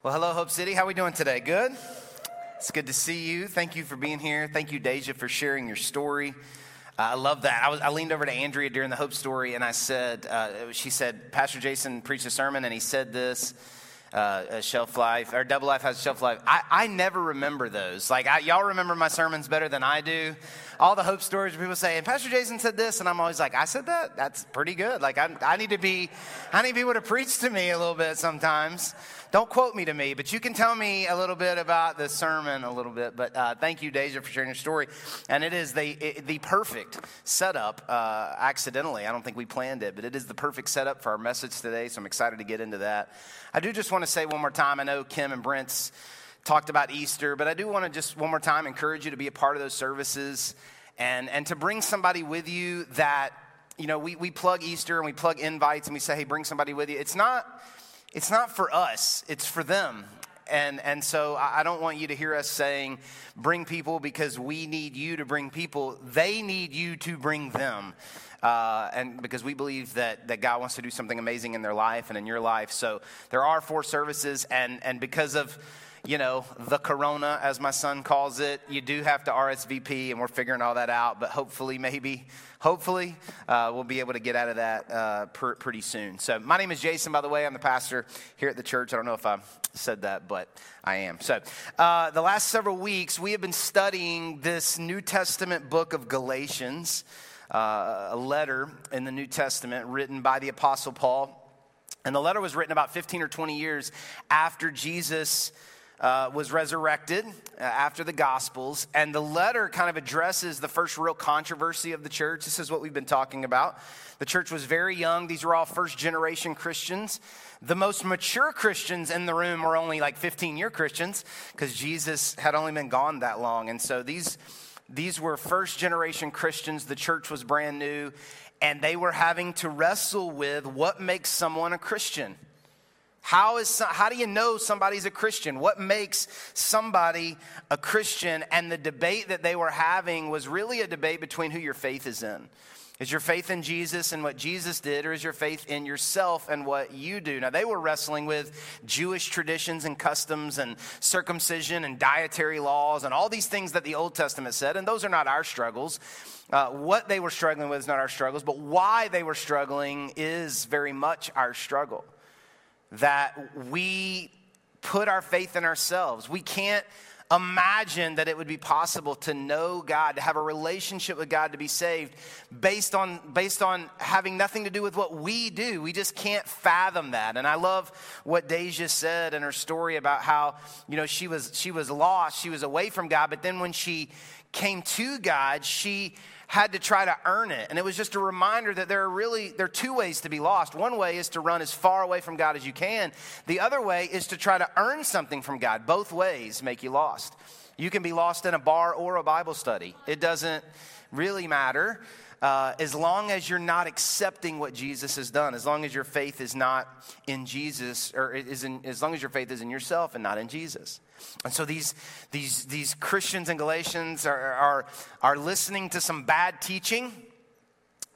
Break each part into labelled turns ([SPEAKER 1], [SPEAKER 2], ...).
[SPEAKER 1] Well, hello, Hope City. How are we doing today? Good? It's good to see you. Thank you for being here. Thank you, Deja, for sharing your story. Uh, I love that. I, was, I leaned over to Andrea during the Hope story and I said, uh, she said, Pastor Jason preached a sermon and he said this. Uh, shelf life or double life has shelf life. I, I never remember those. Like I, y'all remember my sermons better than I do. All the hope stories people say, and Pastor Jason said this, and I'm always like, I said that. That's pretty good. Like I, I need to be, I need people to preach to me a little bit sometimes. Don't quote me to me, but you can tell me a little bit about the sermon a little bit. But uh, thank you, Deja, for sharing your story. And it is the, the perfect setup, uh, accidentally. I don't think we planned it, but it is the perfect setup for our message today. So I'm excited to get into that. I do just want to say one more time I know Kim and Brent's talked about Easter, but I do want to just one more time encourage you to be a part of those services and, and to bring somebody with you that, you know, we, we plug Easter and we plug invites and we say, hey, bring somebody with you. It's not it's not for us, it's for them. And, and so I don't want you to hear us saying, bring people because we need you to bring people. They need you to bring them. Uh, and because we believe that, that God wants to do something amazing in their life and in your life. So there are four services, and, and because of you know, the corona, as my son calls it. You do have to RSVP, and we're figuring all that out. But hopefully, maybe, hopefully, uh, we'll be able to get out of that uh, per, pretty soon. So, my name is Jason, by the way. I'm the pastor here at the church. I don't know if I said that, but I am. So, uh, the last several weeks, we have been studying this New Testament book of Galatians, uh, a letter in the New Testament written by the Apostle Paul. And the letter was written about 15 or 20 years after Jesus uh, was resurrected uh, after the Gospels, and the letter kind of addresses the first real controversy of the church. This is what we've been talking about. The church was very young, these were all first generation Christians. The most mature Christians in the room were only like 15 year Christians because Jesus had only been gone that long. And so these, these were first generation Christians. The church was brand new, and they were having to wrestle with what makes someone a Christian. How, is, how do you know somebody's a Christian? What makes somebody a Christian? And the debate that they were having was really a debate between who your faith is in. Is your faith in Jesus and what Jesus did, or is your faith in yourself and what you do? Now, they were wrestling with Jewish traditions and customs and circumcision and dietary laws and all these things that the Old Testament said, and those are not our struggles. Uh, what they were struggling with is not our struggles, but why they were struggling is very much our struggle that we put our faith in ourselves. We can't imagine that it would be possible to know God, to have a relationship with God, to be saved based on, based on having nothing to do with what we do. We just can't fathom that. And I love what Deja said in her story about how, you know, she was, she was lost, she was away from God, but then when she came to God, she had to try to earn it. And it was just a reminder that there are really there are two ways to be lost. One way is to run as far away from God as you can. The other way is to try to earn something from God. Both ways make you lost. You can be lost in a bar or a Bible study. It doesn't really matter. Uh, as long as you're not accepting what Jesus has done, as long as your faith is not in Jesus, or is in, as long as your faith is in yourself and not in Jesus. And so these, these, these Christians in Galatians are, are, are listening to some bad teaching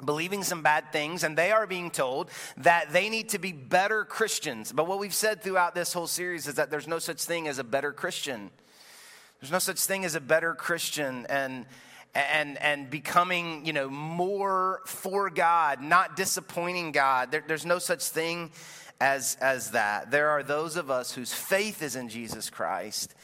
[SPEAKER 1] believing some bad things, and they are being told that they need to be better Christians. But what we've said throughout this whole series is that there's no such thing as a better Christian. There's no such thing as a better Christian. And and and becoming you know more for god not disappointing god there, there's no such thing as as that. There are those of us whose faith is in jesus christ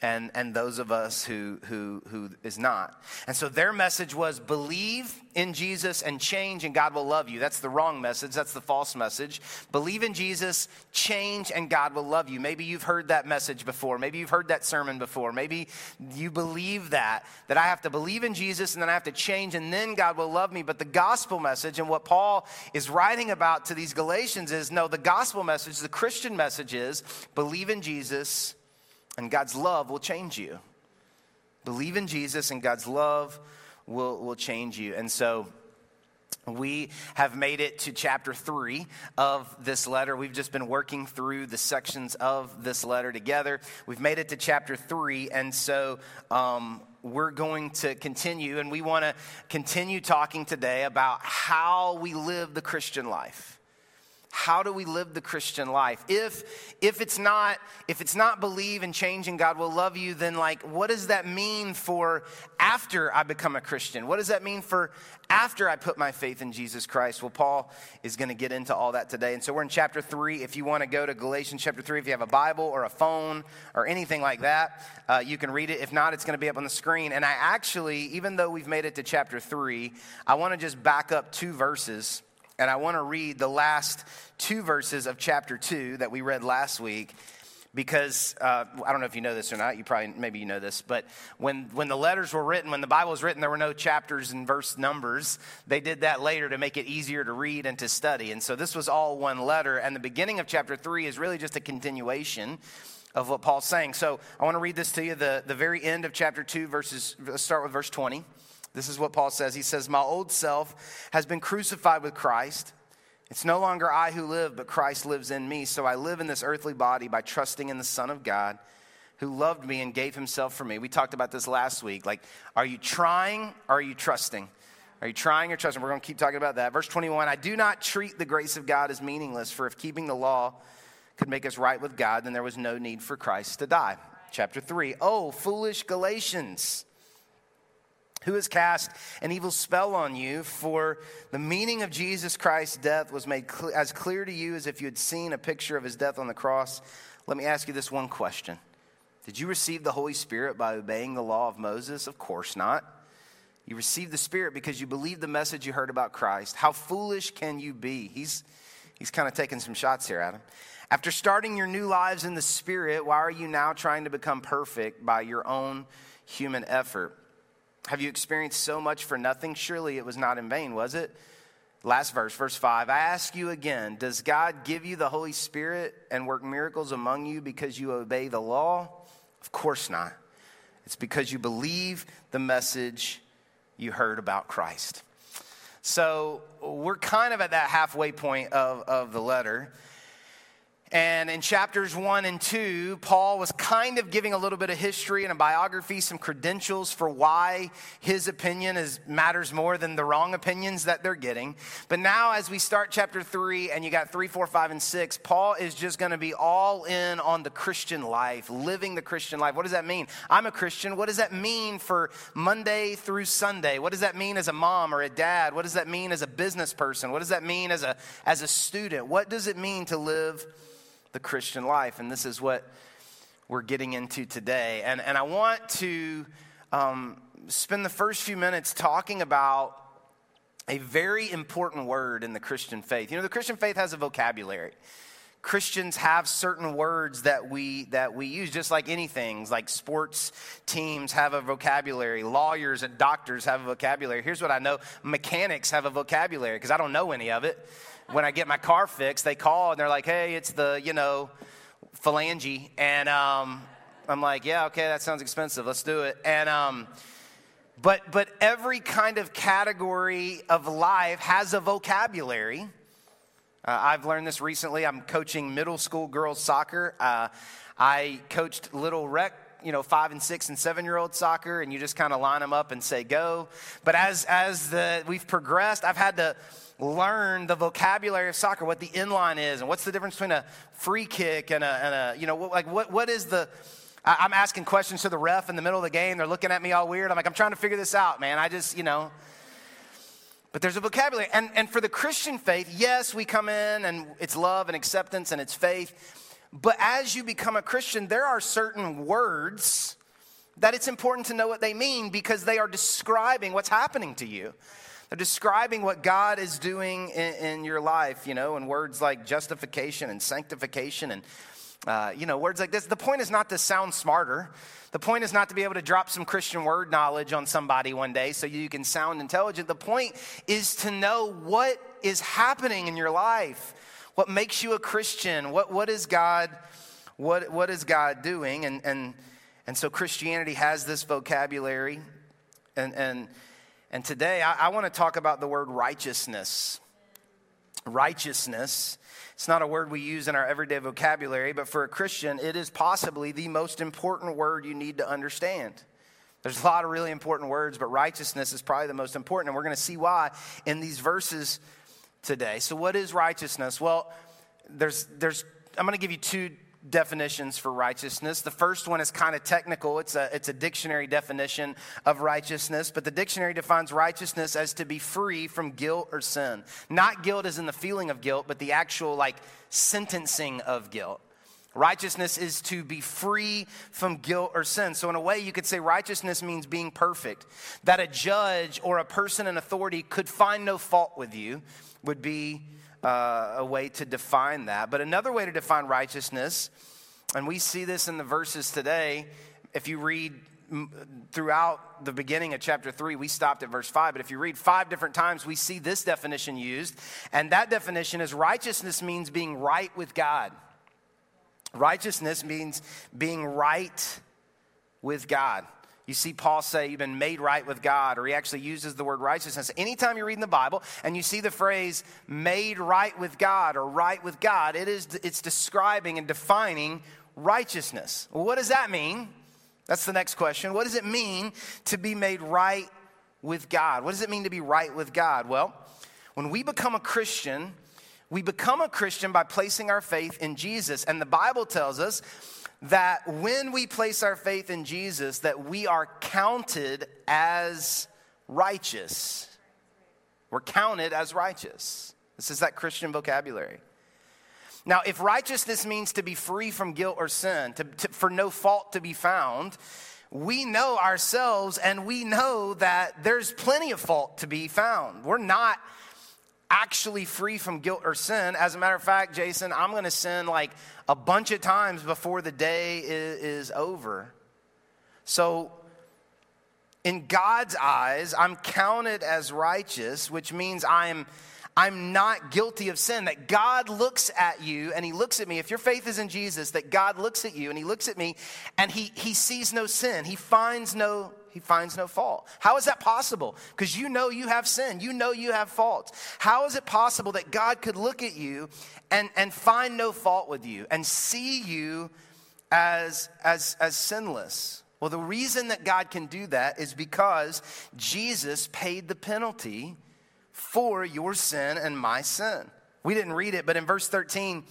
[SPEAKER 1] and, and those of us who, who, who is not. And so their message was believe in Jesus and change, and God will love you. That's the wrong message. That's the false message. Believe in Jesus, change, and God will love you. Maybe you've heard that message before. Maybe you've heard that sermon before. Maybe you believe that, that I have to believe in Jesus and then I have to change, and then God will love me. But the gospel message and what Paul is writing about to these Galatians is no, the gospel message, the Christian message is believe in Jesus and God's love will change you. Believe in Jesus, and God's love will, will change you. And so, we have made it to chapter three of this letter. We've just been working through the sections of this letter together. We've made it to chapter three, and so um, we're going to continue, and we want to continue talking today about how we live the Christian life how do we live the Christian life? If if it's not if it's not believe and change and God will love you, then like what does that mean for after I become a Christian? What does that mean for after I put my faith in Jesus Christ? Well, Paul is going to get into all that today. And so we're in chapter 3. If you want to go to Galatians chapter 3, if you have a Bible or a phone or anything like that, uh, you can read it. If not, it's going to be up on the screen. And I actually, even though we've made it to chapter 3, I want to just back up two verses and I want to read the last two verses of chapter 2 that we read last week because uh, I don't know if you know this or not. You probably, maybe you know this, but when, when the letters were written, when the Bible was written, there were no chapters and verse numbers. They did that later to make it easier to read and to study. And so this was all one letter. And the beginning of chapter 3 is really just a continuation of what Paul's saying. So I want to read this to you, the, the very end of chapter 2, verses, let's start with verse 20. This is what Paul says. He says, My old self has been crucified with Christ. It's no longer I who live, but Christ lives in me. So I live in this earthly body by trusting in the Son of God who loved me and gave himself for me. We talked about this last week. Like, are you trying or are you trusting? Are you trying or trusting? We're going to keep talking about that. Verse 21 I do not treat the grace of God as meaningless, for if keeping the law could make us right with God, then there was no need for Christ to die. Chapter 3 Oh, foolish Galatians. Who has cast an evil spell on you? For the meaning of Jesus Christ's death was made cl- as clear to you as if you had seen a picture of his death on the cross. Let me ask you this one question Did you receive the Holy Spirit by obeying the law of Moses? Of course not. You received the Spirit because you believed the message you heard about Christ. How foolish can you be? He's, he's kind of taking some shots here him. After starting your new lives in the Spirit, why are you now trying to become perfect by your own human effort? Have you experienced so much for nothing? Surely it was not in vain, was it? Last verse, verse 5. I ask you again Does God give you the Holy Spirit and work miracles among you because you obey the law? Of course not. It's because you believe the message you heard about Christ. So we're kind of at that halfway point of, of the letter. And in chapters one and two, Paul was kind of giving a little bit of history and a biography, some credentials for why his opinion is, matters more than the wrong opinions that they're getting. But now, as we start chapter three, and you got three, four, five, and six, Paul is just going to be all in on the Christian life, living the Christian life. What does that mean? I'm a Christian. What does that mean for Monday through Sunday? What does that mean as a mom or a dad? What does that mean as a business person? What does that mean as a, as a student? What does it mean to live? The Christian life. And this is what we're getting into today. And, and I want to um, spend the first few minutes talking about a very important word in the Christian faith. You know, the Christian faith has a vocabulary. Christians have certain words that we that we use just like anything like sports teams have a vocabulary lawyers and doctors have a vocabulary here's what I know mechanics have a vocabulary because I don't know any of it when I get my car fixed, they call and they're like, hey, it's the, you know, phalange. And um, I'm like, yeah, okay, that sounds expensive. Let's do it. And, um, but, but every kind of category of life has a vocabulary. Uh, I've learned this recently. I'm coaching middle school girls soccer. Uh, I coached little rec you know five and six and seven year old soccer and you just kind of line them up and say go but as as the we've progressed i've had to learn the vocabulary of soccer, what the inline is, and what's the difference between a free kick and a, and a you know, like what, what is the, I, am asking questions to the ref in the middle of the game. They're looking at me all weird. I'm like, I'm trying to figure this out, man. I just, you know. But there's a vocabulary. And, and for the Christian faith, yes, we come in and it's love and acceptance and it's faith. But as you become a Christian, there are certain words that it's important to know what they mean because they are describing what's happening to you. They're describing what God is doing in, in your life, you know, and words like justification and sanctification and, uh, you know, words like this. The point is not to sound smarter. The point is not to be able to drop some Christian word knowledge on somebody one day so you can sound intelligent. The point is to know what is happening in your life, what makes you a Christian, what, what is God, what, what is God doing? And, and, and so Christianity has this vocabulary and, and and today I, I want to talk about the word righteousness. Righteousness. It's not a word we use in our everyday vocabulary, but for a Christian, it is possibly the most important word you need to understand. There's a lot of really important words, but righteousness is probably the most important, and we're going to see why in these verses today. So, what is righteousness? Well, there's, there's, I'm going to give you two definitions for righteousness. The first one is kind of technical. It's a, it's a dictionary definition of righteousness, but the dictionary defines righteousness as to be free from guilt or sin. Not guilt as in the feeling of guilt, but the actual like sentencing of guilt. Righteousness is to be free from guilt or sin. So, in a way, you could say righteousness means being perfect. That a judge or a person in authority could find no fault with you would be uh, a way to define that. But another way to define righteousness, and we see this in the verses today, if you read throughout the beginning of chapter 3, we stopped at verse 5, but if you read five different times, we see this definition used. And that definition is righteousness means being right with God. Righteousness means being right with God. You see Paul say you've been made right with God, or he actually uses the word righteousness. Anytime you read in the Bible and you see the phrase made right with God or right with God, it is, it's describing and defining righteousness. Well, what does that mean? That's the next question. What does it mean to be made right with God? What does it mean to be right with God? Well, when we become a Christian, we become a Christian by placing our faith in Jesus. And the Bible tells us that when we place our faith in Jesus that we are counted as righteous. We're counted as righteous. This is that Christian vocabulary. Now, if righteousness means to be free from guilt or sin, to, to, for no fault to be found, we know ourselves and we know that there's plenty of fault to be found. We're not actually free from guilt or sin. As a matter of fact, Jason, I'm going to sin like a bunch of times before the day is, is over. So, in God's eyes, I'm counted as righteous, which means I'm I'm not guilty of sin. That God looks at you and He looks at me. If your faith is in Jesus, that God looks at you and He looks at me and He, he sees no sin. He finds no he finds no fault. How is that possible? Because you know you have sin. You know you have faults. How is it possible that God could look at you and, and find no fault with you and see you as, as, as sinless? Well, the reason that God can do that is because Jesus paid the penalty for your sin and my sin. We didn't read it, but in verse 13,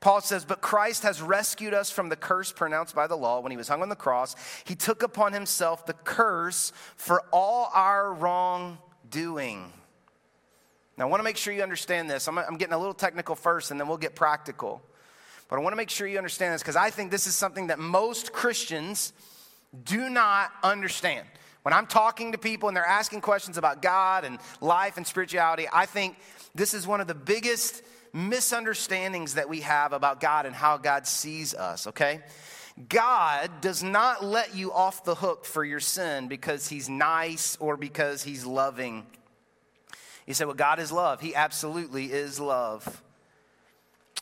[SPEAKER 1] Paul says, But Christ has rescued us from the curse pronounced by the law when he was hung on the cross. He took upon himself the curse for all our wrongdoing. Now, I want to make sure you understand this. I'm, getting a little technical first, and then we'll get practical. But I want to make sure you understand this because I think this is something that most Christians do not understand. When I'm talking to people and they're asking questions about God and life and spirituality, I think this is one of the biggest misunderstandings that we have about God and how God sees us, okay? God does not let you off the hook for your sin because he's nice or because he's loving. You say, well, God is love. He absolutely is love.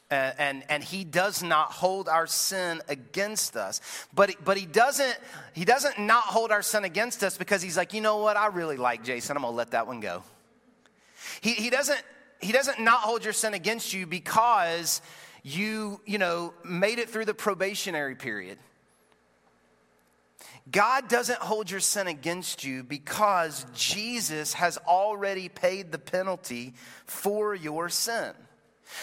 [SPEAKER 1] And, and, and, he does not hold our sin against us but, but he doesn't he doesn't not hold our sin against us because he's like you know what i really like jason i'm gonna let that one go he, he doesn't he doesn't not hold your sin against you because you, you know, made it through the probationary period. God doesn't hold your sin against you because Jesus has already paid the penalty for your sin.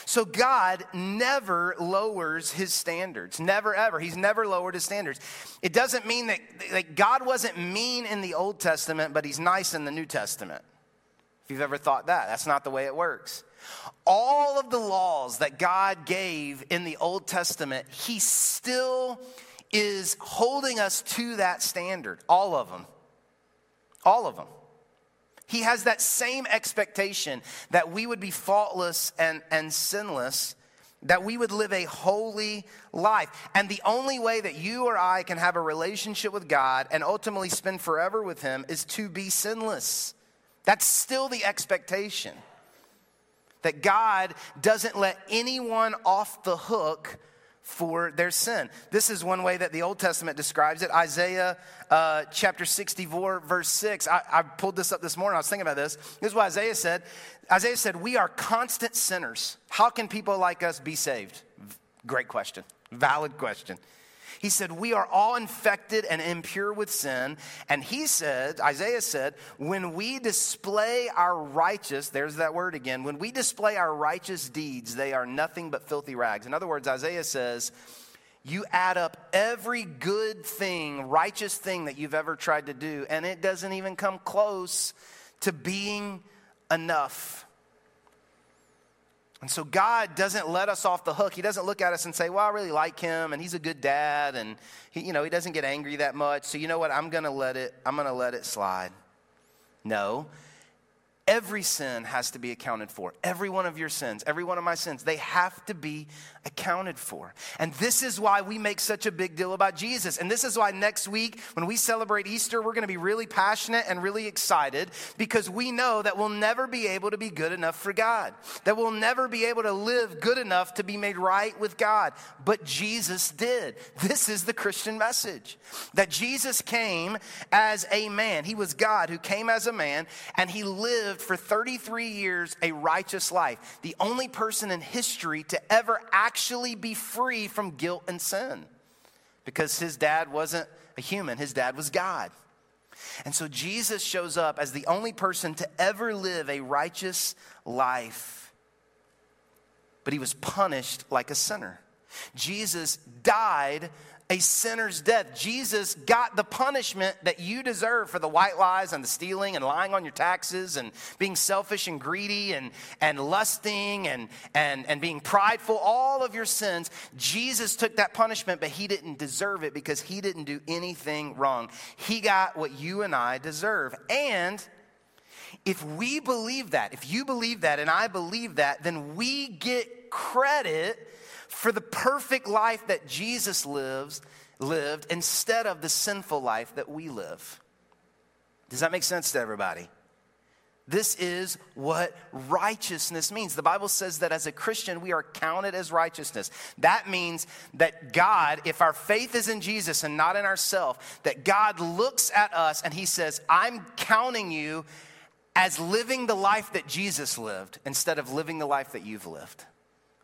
[SPEAKER 1] So God never lowers his standards. Never, ever. He's never lowered his standards. It doesn't mean that, that God wasn't mean in the Old Testament, but he's nice in the New Testament. You've ever thought that, that's not the way it works. All of the laws that God gave in the Old Testament, He still is holding us to that standard. All of them. All of them. He has that same expectation that we would be faultless and, and sinless, that we would live a holy life. And the only way that you or I can have a relationship with God and ultimately spend forever with Him is to be sinless. That's still the expectation. That God doesn't let anyone off the hook for their sin. This is one way that the Old Testament describes it. Isaiah uh, chapter 64, verse 6. I, I pulled this up this morning. I was thinking about this. This is what Isaiah said. Isaiah said, We are constant sinners. How can people like us be saved? Great question. Valid question. He said, We are all infected and impure with sin. And he said, Isaiah said, when we display our righteous, there's that word again, when we display our righteous deeds, they are nothing but filthy rags. In other words, Isaiah says, you add up every good thing, righteous thing that you've ever tried to do, and it doesn't even come close to being enough. And so God doesn't let us off the hook. He doesn't look at us and say, "Well, I really like him and he's a good dad and he, you know, he doesn't get angry that much. So you know what? I'm to let it I'm to let it slide." No. Every sin has to be accounted for. Every one of your sins, every one of my sins, they have to be accounted for. And this is why we make such a big deal about Jesus. And this is why next week, when we celebrate Easter, we're going to be really passionate and really excited because we know that we'll never be able to be good enough for God, that we'll never be able to live good enough to be made right with God. But Jesus did. This is the Christian message that Jesus came as a man. He was God who came as a man and he lived for 33 years a righteous life, the only person in history to ever actually be free from guilt and sin. Because his dad wasn't a human, his dad was God. And so Jesus shows up as the only person to ever live a righteous life. But he was punished like a sinner. Jesus died a sinner's death. Jesus got the punishment that you deserve for the white lies and the stealing and lying on your taxes and being selfish and greedy and, and lusting and, and, and being prideful, all of your sins. Jesus took that punishment, but he didn't deserve it because he didn't do anything wrong. He got what you and I deserve. And if we believe that, if you believe that and I believe that, then we get credit for the perfect life that Jesus lives, lived instead of the sinful life that we live. Does that make sense to everybody? This is what righteousness means. The Bible says that as a Christian, we are counted as righteousness. That means that God, if our faith is in Jesus and not in ourselves, that God looks at us and He says, I'm counting you as living the life that Jesus lived instead of living the life that you've lived.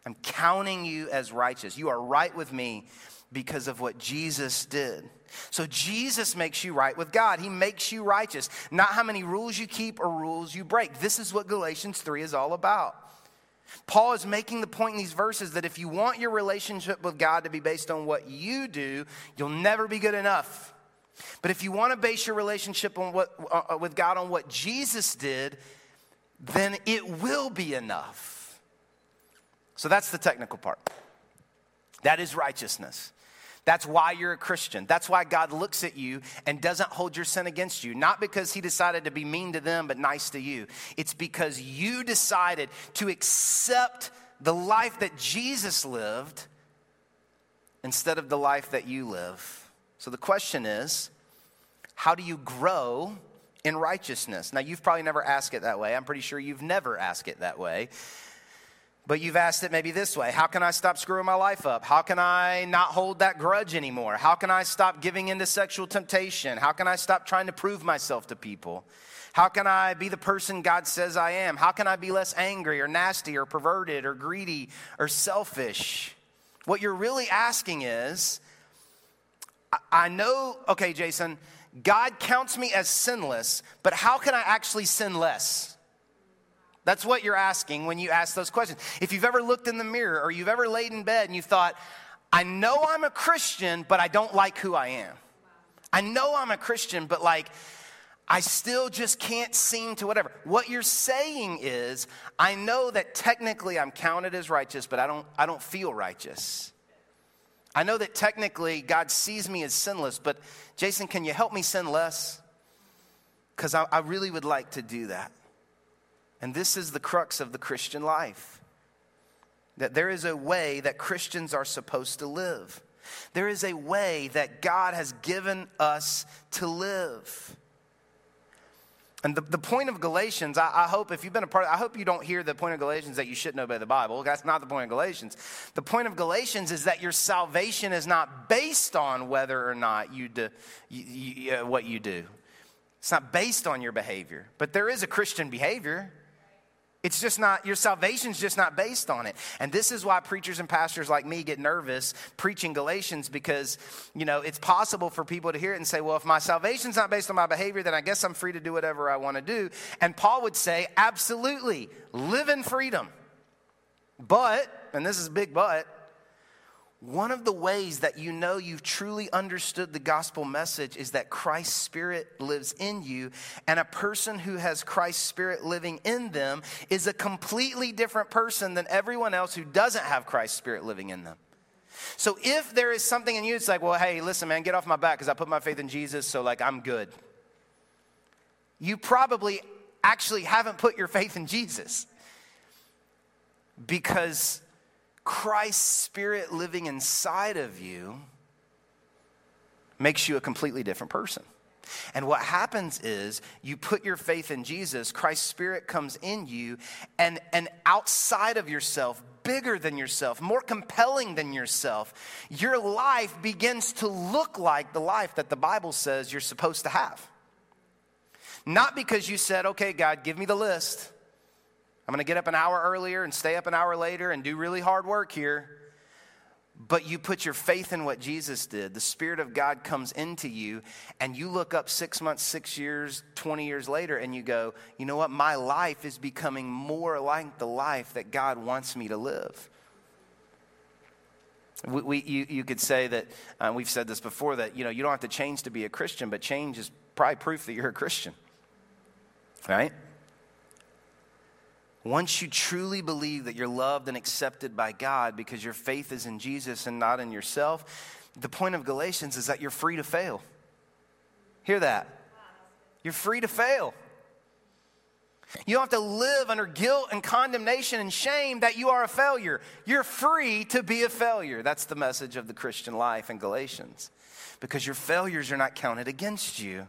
[SPEAKER 1] I'm counting you as righteous. You are right with me because of what Jesus did. So Jesus makes you right with God. He makes you righteous. Not how many rules you keep or rules you break. This is what Galatians 3 is all about. Paul is making the point in these verses that if you want your relationship with God to be based on what you do, you'll never be good enough. But if you want to base your relationship on what, uh, with God on what Jesus did, then it will be enough. So that's the technical part. That is righteousness. That's why you're a Christian. That's why God looks at you and doesn't hold your sin against you. Not because He decided to be mean to them, but nice to you. It's because you decided to accept the life that Jesus lived instead of the life that you live. So the question is how do you grow in righteousness? Now, you've probably never asked it that way. I'm pretty sure you've never asked it that way. But you've asked it maybe this way How can I stop screwing my life up? How can I not hold that grudge anymore? How can I stop giving into sexual temptation? How can I stop trying to prove myself to people? How can I be the person God says I am? How can I be less angry or nasty or perverted or greedy or selfish? What you're really asking is I know, okay, Jason, God counts me as sinless, but how can I actually sin less? That's what you're asking when you ask those questions. If you've ever looked in the mirror or you've ever laid in bed and you thought, I know I'm a Christian, but I don't like who I am. I know I'm a Christian, but like, I still just can't seem to whatever. What you're saying is, I know that technically I'm counted as righteous, but I don't, I don't feel righteous. I know that technically God sees me as sinless, but Jason, can you help me sin less? Because I, I really would like to do that. And this is the crux of the Christian life that there is a way that Christians are supposed to live. There is a way that God has given us to live. And the, the point of Galatians, I, I, hope if you've been a part, I hope you don't hear the point of Galatians that you shouldn't obey the Bible. That's not the point of Galatians. The point of Galatians is that your salvation is not based on whether or not you do you, you, uh, what you do. It's not based on your behavior, but there is a Christian behavior. It's just not, your salvation's just not based on it. And this is why preachers and pastors like me get nervous preaching Galatians because, you know, it's possible for people to hear it and say, well, if my salvation's not based on my behavior, then I guess I'm free to do whatever I want to do. And Paul would say, absolutely, live in freedom. But, and this is a big but, one of the ways that you know you've truly understood the gospel message is that Christ's Spirit lives in you, and a person who has Christ's Spirit living in them is a completely different person than everyone else who doesn't have Christ's Spirit living in them. So if there is something in you, it's like, well, hey, listen, man, get off my back because I put my faith in Jesus, so like I'm good. You probably actually haven't put your faith in Jesus because Christ's Spirit living inside of you makes you a completely different person. And what happens is you put your faith in Jesus, Christ's Spirit comes in you, and, and outside of yourself, bigger than yourself, more compelling than yourself, your life begins to look like the life that the Bible says you're supposed to have. Not because you said, okay, God, give me the list. I'm going to get up an hour earlier and stay up an hour later and do really hard work here. But you put your faith in what Jesus did. The Spirit of God comes into you, and you look up six months, six years, 20 years later, and you go, you know what? My life is becoming more like the life that God wants me to live. We, we you, you could say that, uh, we've said this before, that you know, you don't have to change to be a Christian, but change is probably proof that you're a Christian. Right? Once you truly believe that you're loved and accepted by God because your faith is in Jesus and not in yourself, the point of Galatians is that you're free to fail. Hear that? You're free to fail. You don't have to live under guilt and condemnation and shame that you are a failure. You're free to be a failure. That's the message of the Christian life in Galatians. Because your failures are not counted against you.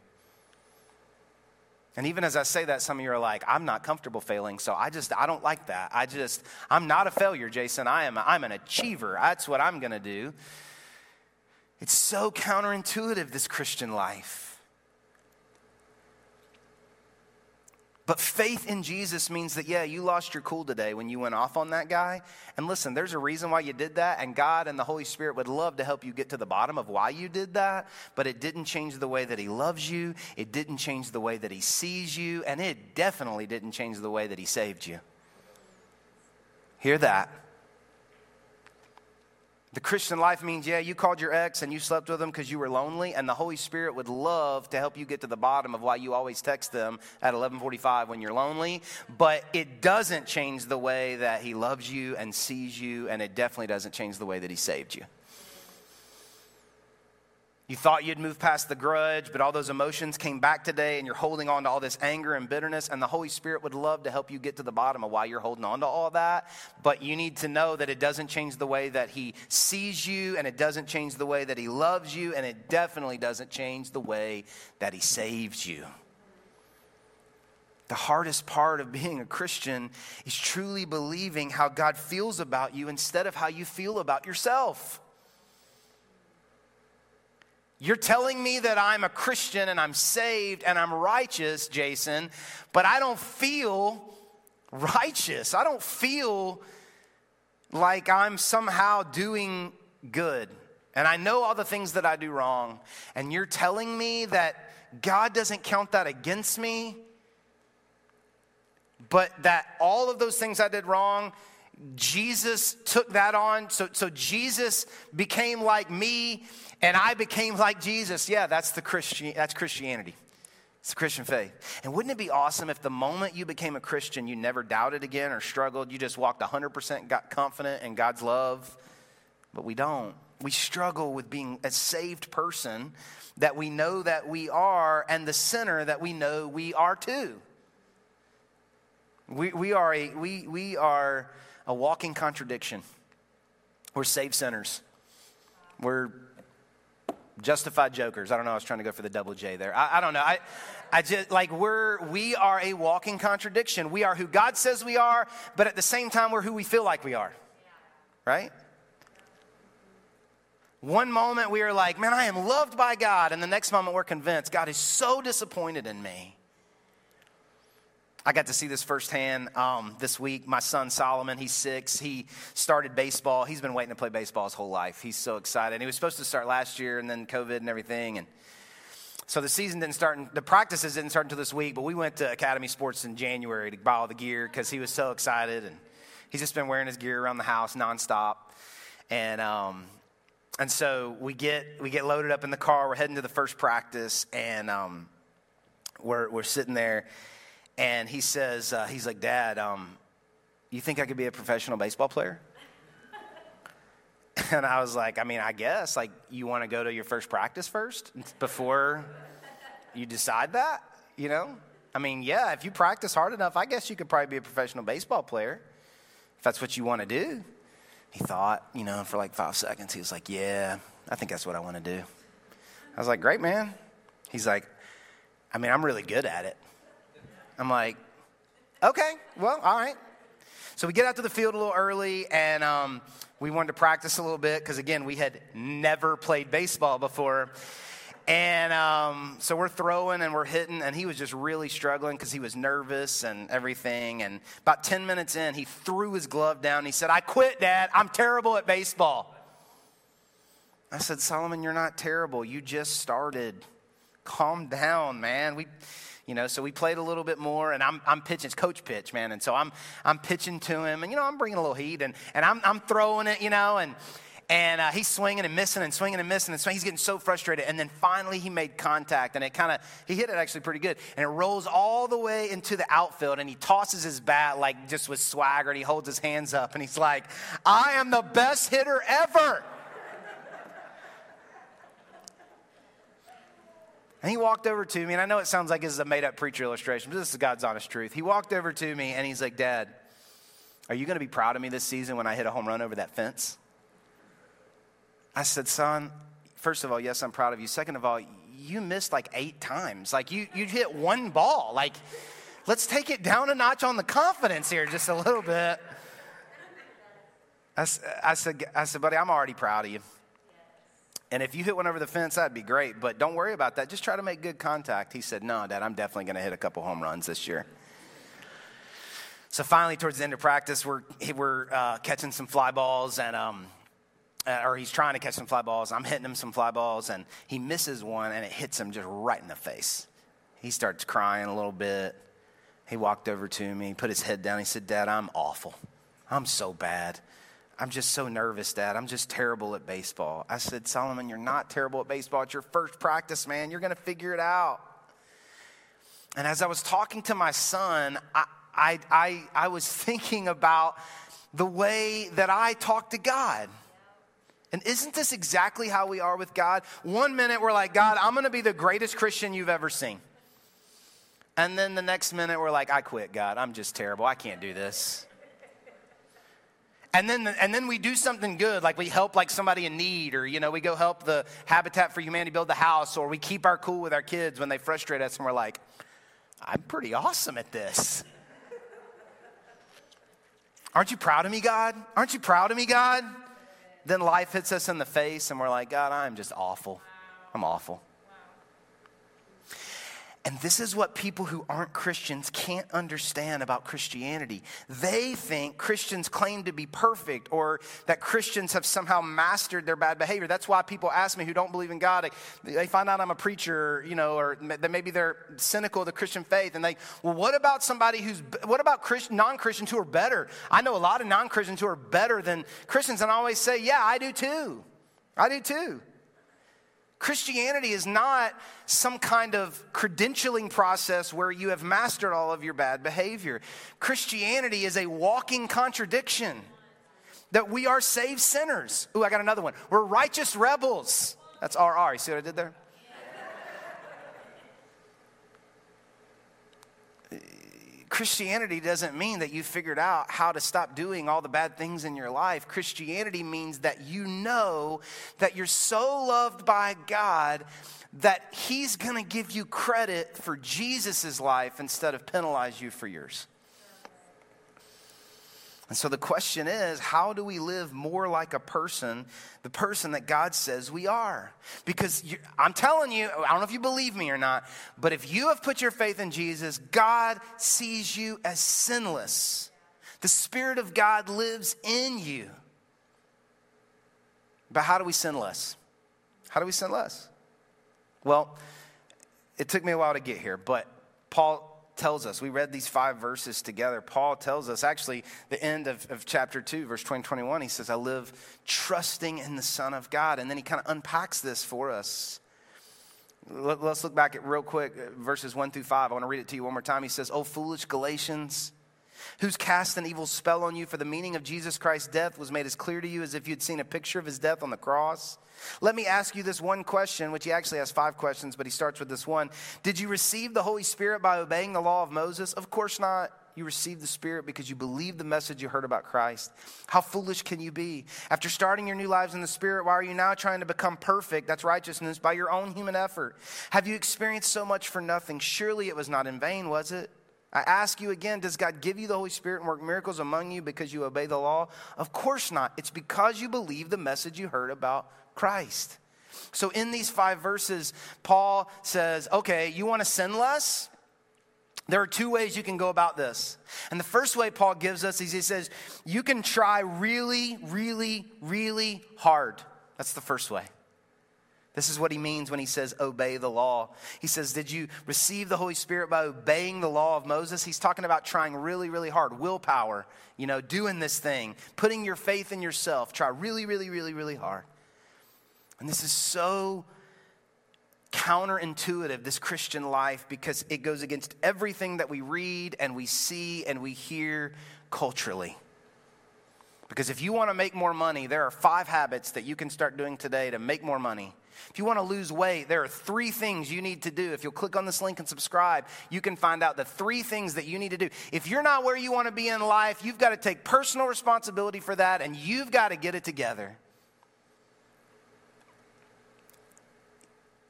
[SPEAKER 1] And even as I say that, some of you are like, I'm not comfortable failing, so I just, I don't like that. I just, I'm not a failure, Jason. I am, I'm an achiever. That's what I'm going to do. It's so counterintuitive, this Christian life. But faith in Jesus means that, yeah, you lost your cool today when you went off on that guy. And listen, there's a reason why you did that, and God and the Holy Spirit would love to help you get to the bottom of why you did that. But it didn't change the way that He loves you, it didn't change the way that He sees you, and it definitely didn't change the way that He saved you. Hear that. The Christian life means, yeah, you called your ex and you slept with them because you were lonely, and the Holy Spirit would love to help you get to the bottom of why you always text them at 11:45 when you're lonely. But it doesn't change the way that He loves you and sees you, and it definitely doesn't change the way that He saved you. You thought you'd move past the grudge, but all those emotions came back today, and you're holding on to all this anger and bitterness. And the Holy Spirit would love to help you get to the bottom of why you're holding on to all that. But you need to know that it doesn't change the way that He sees you, and it doesn't change the way that He loves you, and it definitely doesn't change the way that He saves you. The hardest part of being a Christian is truly believing how God feels about you instead of how you feel about yourself. You're telling me that I'm a Christian and I'm saved and I'm righteous, Jason, but I don't feel righteous. I don't feel like I'm somehow doing good. And I know all the things that I do wrong. And you're telling me that God doesn't count that against me, but that all of those things I did wrong, Jesus took that on. So, so Jesus became like me and I became like Jesus. Yeah, that's the Christian that's Christianity. It's the Christian faith. And wouldn't it be awesome if the moment you became a Christian, you never doubted again or struggled? You just walked 100% got confident in God's love? But we don't. We struggle with being a saved person that we know that we are and the sinner that we know we are too. We, we, are, a, we, we are a walking contradiction. We're saved sinners. We're justified jokers. I don't know. I was trying to go for the double J there. I, I, don't know. I, I just like we're we are a walking contradiction. We are who God says we are, but at the same time, we're who we feel like we are. Right? One moment we are like, man, I am loved by God, and the next moment we're convinced God is so disappointed in me. I got to see this firsthand um, this week. My son Solomon, he's six. He started baseball. He's been waiting to play baseball his whole life. He's so excited. He was supposed to start last year, and then COVID and everything. And so the season didn't start. The practices didn't start until this week. But we went to Academy Sports in January to buy all the gear because he was so excited, and he's just been wearing his gear around the house nonstop. And um, and so we get we get loaded up in the car. We're heading to the first practice, and um, we're we're sitting there and he says, uh, he's like, Dad, um, you think I could be a professional baseball player? And I was like, I mean, I guess. Like, you want to go to your first practice first before you decide that? You know? I mean, yeah, if you practice hard enough, I guess you could probably be a professional baseball player if that's what you want to do. He thought, you know, for like five seconds. He was like, Yeah, I think that's what I want to do. I was like, Great, man. He's like, I mean, I'm really good at it. I'm like, okay, well, all right. So we get out to the field a little early, and um, we wanted to practice a little bit because, again, we had never played baseball before. And um, so we're throwing and we're hitting, and he was just really struggling because he was nervous and everything. And about 10 minutes in, he threw his glove down. He said, I quit, Dad. I'm terrible at baseball. I said, Solomon, you're not terrible. You just started. Calm down, man. We you know, so we played a little bit more, and I'm, I'm pitching, it's coach pitch, man. And so I'm, I'm pitching to him, and, you know, I'm bringing a little heat, and, and I'm, I'm throwing it, you know, and, and uh, he's swinging and missing and swinging and missing and swinging. He's getting so frustrated. And then finally he made contact and it kind of, he hit it actually pretty good. And it rolls all the way into the outfield and he tosses his bat like just with swagger and he holds his hands up and he's like, I am the best hitter ever. And he walked over to me, and I know it sounds like this is a made up preacher illustration, but this is God's honest truth. He walked over to me and he's like, Dad, are you going to be proud of me this season when I hit a home run over that fence? I said, Son, first of all, yes, I'm proud of you. Second of all, you missed like eight times. Like, you, you hit one ball. Like, let's take it down a notch on the confidence here just a little bit. I, I, said, I said, buddy, I'm already proud of you. And if you hit one over the fence, that'd be great. But don't worry about that. Just try to make good contact. He said, No, Dad, I'm definitely going to hit a couple home runs this year. So finally, towards the end of practice, we're, we're uh, catching some fly balls, and, um, uh, or he's trying to catch some fly balls. I'm hitting him some fly balls, and he misses one, and it hits him just right in the face. He starts crying a little bit. He walked over to me, put his head down. He said, Dad, I'm awful. I'm so bad. I'm just so nervous, Dad. I'm just terrible at baseball. I said, Solomon, you're not terrible at baseball. It's your first practice, man. You're going to figure it out. And as I was talking to my son, I, I, I, I was thinking about the way that I talk to God. And isn't this exactly how we are with God? One minute we're like, God, I'm going to be the greatest Christian you've ever seen. And then the next minute we're like, I quit, God. I'm just terrible. I can't do this. And then, and then we do something good, like we help like somebody in need, or you know, we go help the Habitat for Humanity build the house, or we keep our cool with our kids when they frustrate us, and we're like, I'm pretty awesome at this. Aren't you proud of me, God? Aren't you proud of me, God? Then life hits us in the face, and we're like, God, I'm just awful. I'm awful. And this is what people who aren't Christians can't understand about Christianity. They think Christians claim to be perfect or that Christians have somehow mastered their bad behavior. That's why people ask me who don't believe in God, they find out I'm a preacher, you know, or that maybe they're cynical of the Christian faith. And they, well, what about somebody who's, what about non Christians who are better? I know a lot of non Christians who are better than Christians. And I always say, yeah, I do too. I do too. Christianity is not some kind of credentialing process where you have mastered all of your bad behavior. Christianity is a walking contradiction that we are saved sinners. Ooh, I got another one. We're righteous rebels. That's RR. You see what I did there? Christianity doesn't mean that you figured out how to stop doing all the bad things in your life. Christianity means that you know that you're so loved by God that He's going to give you credit for Jesus' life instead of penalize you for yours. And so the question is how do we live more like a person, the person that God says we are? Because I'm telling you, I don't know if you believe me or not, but if you have put your faith in Jesus, God sees you as sinless. The Spirit of God lives in you. But how do we sin less? How do we sin less? Well, it took me a while to get here, but Paul tells us. We read these five verses together. Paul tells us, actually, the end of, of chapter 2, verse 20, 21, he says, I live trusting in the Son of God. And then he kind of unpacks this for us. Let, us look back at real quick, uh, verses 1 through 5. I want to read it to you one more time. He says, Oh, foolish Galatians, who's cast an evil spell on you, for the meaning of Jesus Christ's death was made as clear to you as if you'd seen a picture of his death on the cross. Let me ask you this one question, which he actually has five questions, but he starts with this one. Did you receive the Holy Spirit by obeying the law of Moses? Of course not. You received the Spirit because you believed the message you heard about Christ. How foolish can you be? After starting your new lives in the Spirit, why are you now trying to become perfect? That's righteousness by your own human effort. Have you experienced so much for nothing? Surely it was not in vain, was it? I ask you again, does God give you the Holy Spirit and work miracles among you because you obey the law? Of course not. It's because you believe the message you heard about Christ. So, in these five verses, Paul says, okay, you want to sin less? There are two ways you can go about this. And the first way Paul gives us is he says, you can try really, really, really hard. That's the first way. This is what he means when he says, obey the law. He says, Did you receive the Holy Spirit by obeying the law of Moses? He's talking about trying really, really hard, willpower, you know, doing this thing, putting your faith in yourself. Try really, really, really, really hard. And this is so counterintuitive, this Christian life, because it goes against everything that we read and we see and we hear culturally. Because if you want to make more money, there are five habits that you can start doing today to make more money. If you want to lose weight, there are three things you need to do. If you'll click on this link and subscribe, you can find out the three things that you need to do. If you're not where you want to be in life, you've got to take personal responsibility for that and you've got to get it together.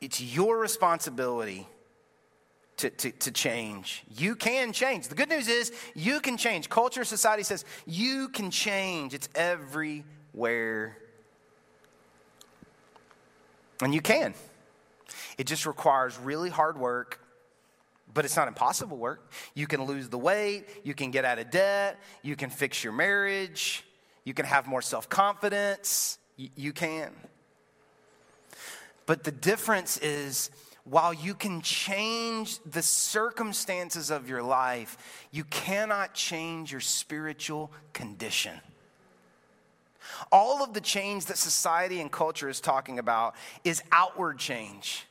[SPEAKER 1] it's your responsibility to, to, to, change. You can change. The good news is you can change. Culture, society says you can change. It's everywhere. And you can. It just requires really hard work, but it's not impossible work. You can lose the weight, you can get out of debt, you can fix your marriage, you can have more self confidence. you can. But the difference is, while you can change the circumstances of your life, you cannot change your spiritual condition. All of the change that society and culture is talking about is outward change.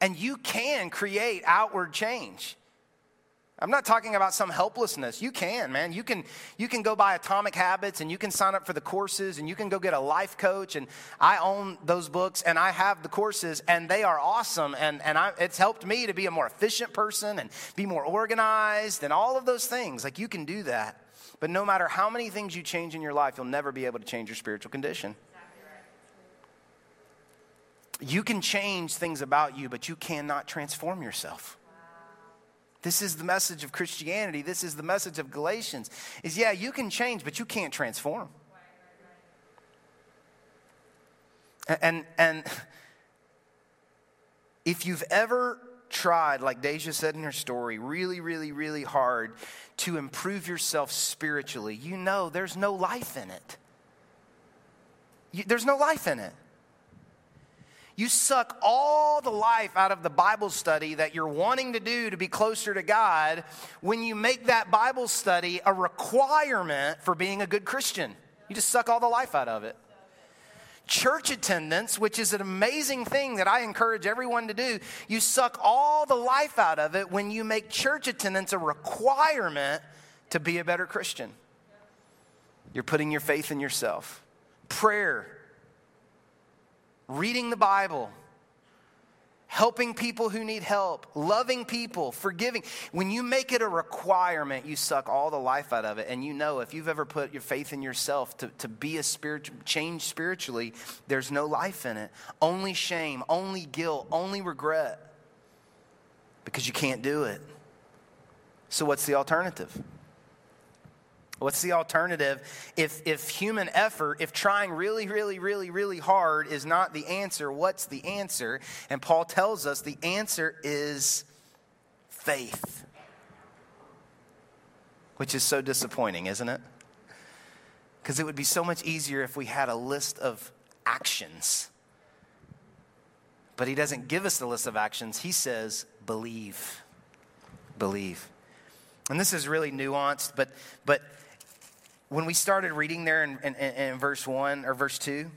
[SPEAKER 1] And you can create outward change. I'm not talking about some helplessness. You can, man. You can you can go buy Atomic Habits and you can sign up for the courses and you can go get a life coach and I own those books and I have the courses and they are awesome and and I, it's helped me to be a more efficient person and be more organized and all of those things. Like you can do that. But no matter how many things you change in your life, you'll never be able to change your spiritual condition. You can change things about you, but you cannot transform yourself. This is the message of Christianity. This is the message of Galatians. Is yeah, you can change, but you can't transform. And and if you've ever tried, like Deja said in her story, really, really, really hard to improve yourself spiritually, you know there's no life in it. You, there's no life in it. You suck all the life out of the Bible study that you're wanting to do to be closer to God when you make that Bible study a requirement for being a good Christian. You just suck all the life out of it. Church attendance, which is an amazing thing that I encourage everyone to do, you suck all the life out of it when you make church attendance a requirement to be a better Christian. You're putting your faith in yourself. Prayer reading the Bible, helping people who need help, loving people, forgiving. When you make it a requirement, you suck all the life out of it. And you know, if you've ever put your faith in yourself to, to be a spiritual change spiritually, there's no life in it. Only shame, only guilt, only regret. Because you can't do it. So, what's the alternative? What's the alternative? If, if human effort, if trying really, really, really, really hard is not the answer, what's the answer? And Paul tells us the answer is faith. Which is so disappointing, isn't it? Because it would be so much easier if we had a list of actions. But he doesn't give us the list of actions, he says, believe. Believe. And this is really nuanced, but, but when we started reading there in, in, in, verse 1 or verse 2,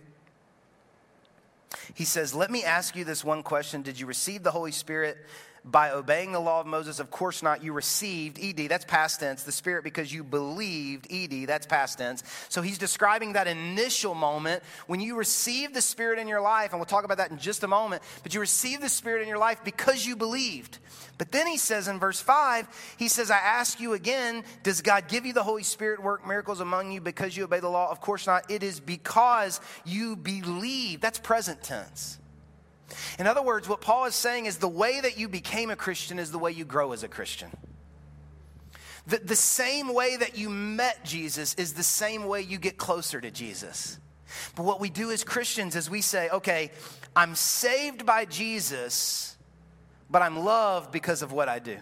[SPEAKER 1] he says, Let me ask you this one question. Did you receive the Holy Spirit by obeying the law of Moses? Of course not. You received, ED, that's past tense, the Spirit because you believed, ED, that's past tense. So he's describing that initial moment when you receive the Spirit in your life, and we'll talk about that in just a moment, but you receive the Spirit in your life because you believed. But then he says in verse 5, he says, I ask you again, does God give you the Holy Spirit, work miracles among you because you obey the law? Of course not. It is because you believe. That's present tense. In other words, what Paul is saying is the way that you became a Christian is the way you grow as a Christian. The, the same way that you met Jesus is the same way you get closer to Jesus. But what we do as Christians is we say, okay, I'm saved by Jesus, but I'm loved because of what I do.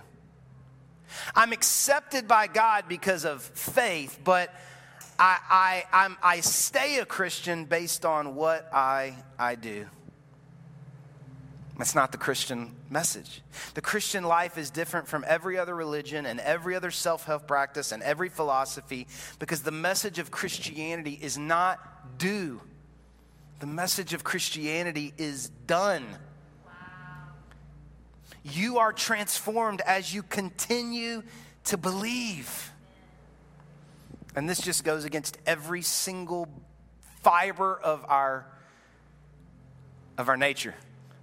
[SPEAKER 1] I'm accepted by God because of faith, but I, I, I'm, I stay a Christian based on what I, I do. That's not the Christian message. The Christian life is different from every other religion and every other self help practice and every philosophy because the message of Christianity is not do. The message of Christianity is done. Wow. You are transformed as you continue to believe. And this just goes against every single fiber of our, of our nature.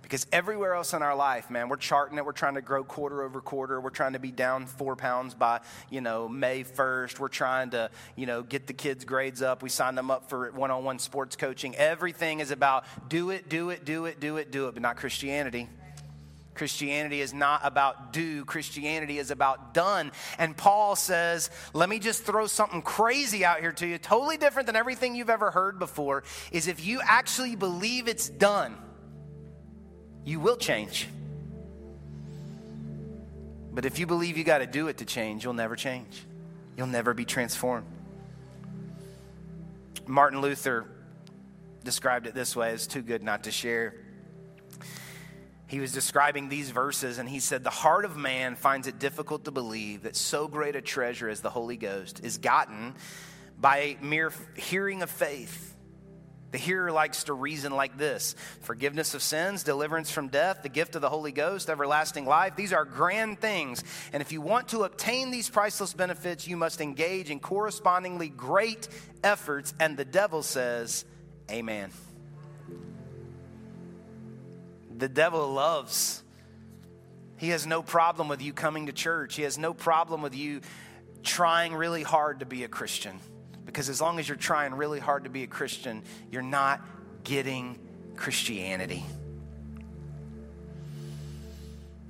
[SPEAKER 1] Because everywhere else in our life, man, we're charting it. We're trying to grow quarter over quarter. We're trying to be down four pounds by, you know, May 1st. We're trying to, you know, get the kids' grades up. We signed them up for one on one sports coaching. Everything is about do it, do it, do it, do it, do it, but not Christianity. Christianity is not about do, Christianity is about done. And Paul says, let me just throw something crazy out here to you, totally different than everything you've ever heard before, is if you actually believe it's done you will change. But if you believe you got to do it to change, you'll never change. You'll never be transformed. Martin Luther described it this way it's too good not to share. He was describing these verses and he said, The heart of man finds it difficult to believe that so great a treasure as the Holy Ghost is gotten by mere hearing of faith the hearer likes to reason like this forgiveness of sins, deliverance from death, the gift of the Holy Ghost, everlasting life. These are grand things. And if you want to obtain these priceless benefits, you must engage in correspondingly great efforts. And the devil says, Amen. The devil loves. He has no problem with you coming to church. He has no problem with you trying really hard to be a Christian. Because as long as you're trying really hard to be a Christian, you're not getting Christianity.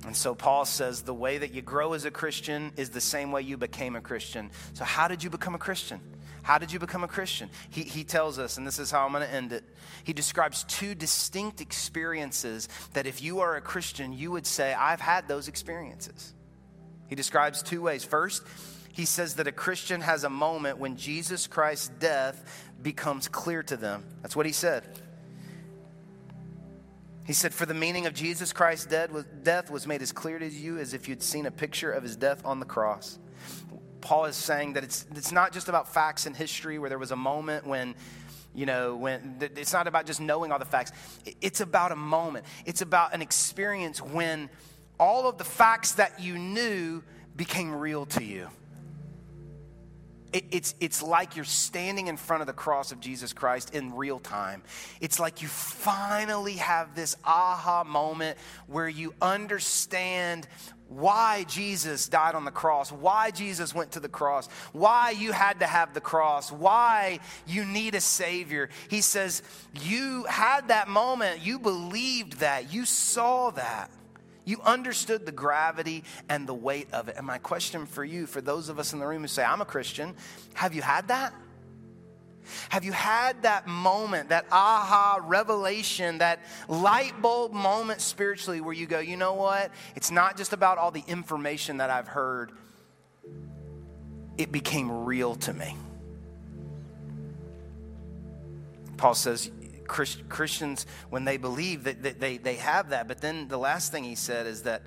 [SPEAKER 1] And so Paul says the way that you grow as a Christian is the same way you became a Christian. So, how did you become a Christian? How did you become a Christian? He, he tells us, and this is how I'm going to end it. He describes two distinct experiences that if you are a Christian, you would say, I've had those experiences. He describes two ways. First, he says that a Christian has a moment when Jesus Christ's death becomes clear to them. That's what he said. He said, For the meaning of Jesus Christ's death was made as clear to you as if you'd seen a picture of his death on the cross. Paul is saying that it's, it's not just about facts and history where there was a moment when, you know, when it's not about just knowing all the facts. It's about a moment. It's about an experience when all of the facts that you knew became real to you. It, it's, it's like you're standing in front of the cross of Jesus Christ in real time. It's like you finally have this aha moment where you understand why Jesus died on the cross, why Jesus went to the cross, why you had to have the cross, why you need a Savior. He says, You had that moment, you believed that, you saw that. You understood the gravity and the weight of it. And my question for you, for those of us in the room who say, I'm a Christian, have you had that? Have you had that moment, that aha revelation, that light bulb moment spiritually where you go, you know what? It's not just about all the information that I've heard, it became real to me. Paul says, Christians, when they believe, that they, they have that. But then the last thing he said is that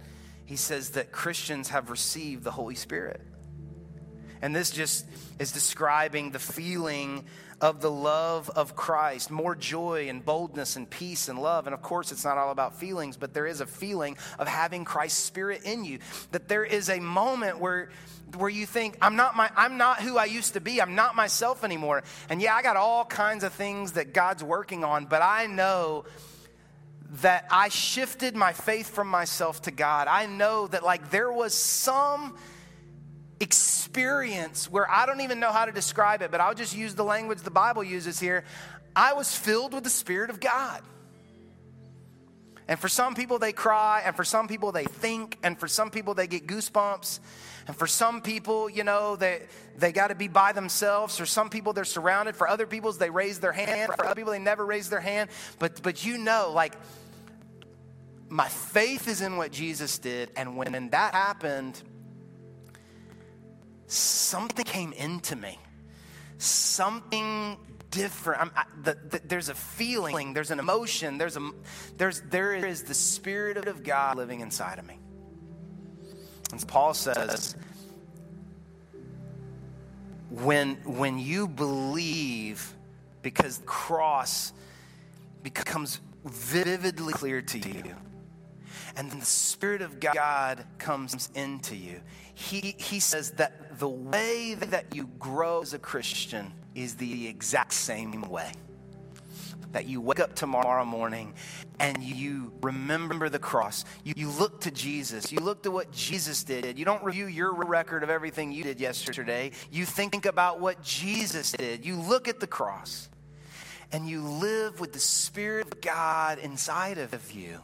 [SPEAKER 1] he says that Christians have received the Holy Spirit. And this just is describing the feeling of the love of Christ, more joy and boldness and peace and love. And of course, it's not all about feelings, but there is a feeling of having Christ's Spirit in you. That there is a moment where where you think I'm not my I'm not who I used to be. I'm not myself anymore. And yeah, I got all kinds of things that God's working on, but I know that I shifted my faith from myself to God. I know that like there was some experience where I don't even know how to describe it, but I'll just use the language the Bible uses here. I was filled with the Spirit of God. And for some people, they cry, and for some people, they think, and for some people, they get goosebumps. And for some people, you know, they, they got to be by themselves. For some people, they're surrounded. For other people, they raise their hand. For other people, they never raise their hand. But, but you know, like, my faith is in what Jesus did. And when that happened, something came into me. Something different. I, the, the, there's a feeling, there's an emotion, there's a, there's, there is the Spirit of God living inside of me. And Paul says, when, when you believe, because the cross becomes vividly clear to you, and then the Spirit of God comes into you, he, he says that the way that you grow as a Christian is the exact same way that you wake up tomorrow morning and you remember the cross. You, you look to Jesus. You look to what Jesus did. You don't review your record of everything you did yesterday. You think about what Jesus did. You look at the cross and you live with the Spirit of God inside of you.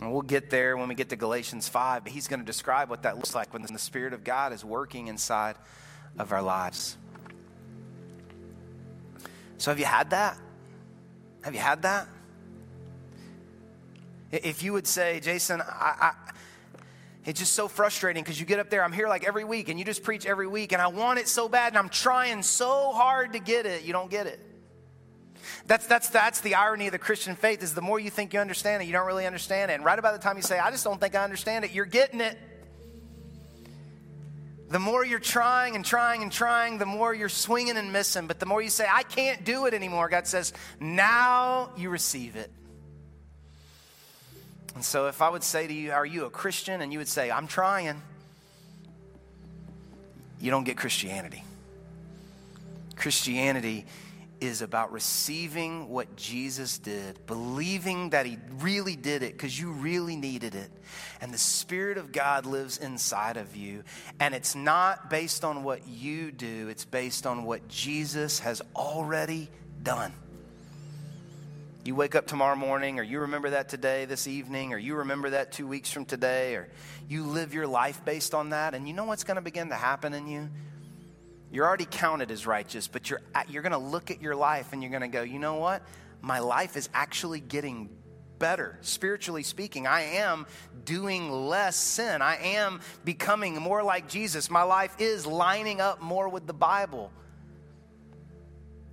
[SPEAKER 1] And we'll get there when we get to Galatians 5, but he's going to describe what that looks like when the Spirit of God is working inside of our lives. So, have you had that? Have you had that? If you would say, Jason, I, I, it's just so frustrating because you get up there, I'm here like every week, and you just preach every week, and I want it so bad, and I'm trying so hard to get it, you don't get it. That's, that's, that's the irony of the Christian faith is the more you think you understand it, you don't really understand it. And right about the time you say, I just don't think I understand it, you're getting it the more you're trying and trying and trying, the more you're swinging and missing. But the more you say, I can't do it anymore, God says, now you receive it. And so if I would say to you, Are you a Christian? And you would say, I'm trying, you don't get Christianity. Christianity is about receiving what Jesus did, believing that He really did it because you really needed it. And the Spirit of God lives inside of you. And it's not based on what you do, it's based on what Jesus has already done. You wake up tomorrow morning, or you remember that today, this evening, or you remember that two weeks from today, or you live your life based on that, and you know what's going to begin to happen in you? You're already counted as righteous, but you're, you're going to look at your life and you're going to go, you know what? My life is actually getting better, spiritually speaking. I am doing less sin. I am becoming more like Jesus. My life is lining up more with the Bible.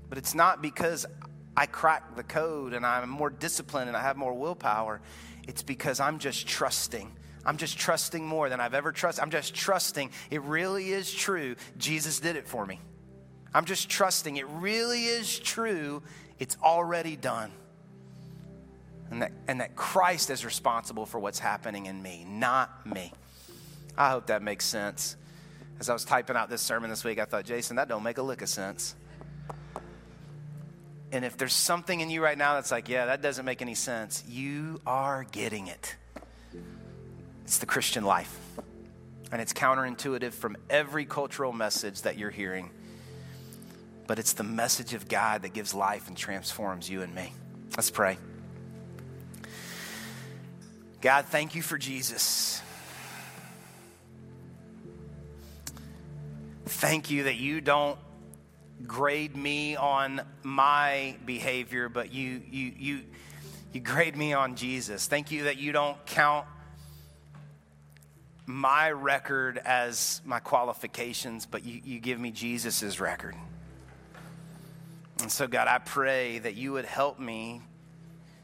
[SPEAKER 1] But it's not because I cracked the code and I'm more disciplined and I have more willpower. It's because I'm just trusting I'm just trusting more than I've ever trusted. I'm just trusting it really is true. Jesus did it for me. I'm just trusting it really is true. It's already done. And that, and that Christ is responsible for what's happening in me, not me. I hope that makes sense. As I was typing out this sermon this week, I thought, Jason, that don't make a lick of sense. And if there's something in you right now that's like, yeah, that doesn't make any sense, you are getting it. It's the Christian life. And it's counterintuitive from every cultural message that you're hearing. But it's the message of God that gives life and transforms you and me. Let's pray. God, thank you for Jesus. Thank you that you don't grade me on my behavior, but you, you, you, you grade me on Jesus. Thank you that you don't count my record as my qualifications, but you, you give me Jesus' record. And so, God, I pray that you would help me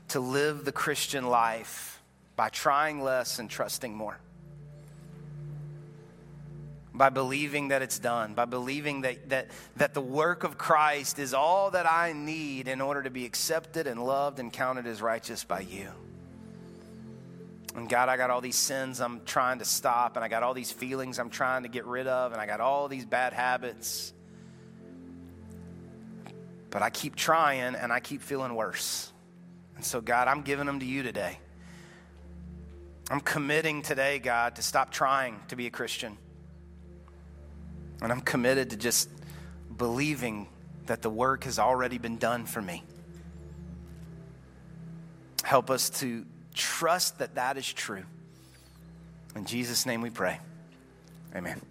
[SPEAKER 1] to live the Christian life by trying less and trusting more. By believing that it's done, by believing that, that, that the work of Christ is all that I need in order to be accepted and loved and counted as righteous by you. And God, I got all these sins I'm trying to stop, and I got all these feelings I'm trying to get rid of, and I got all these bad habits. But I keep trying, and I keep feeling worse. And so, God, I'm giving them to you today. I'm committing today, God, to stop trying to be a Christian. And I'm committed to just believing that the work has already been done for me. Help us to trust that that is true. In Jesus' name we pray. Amen.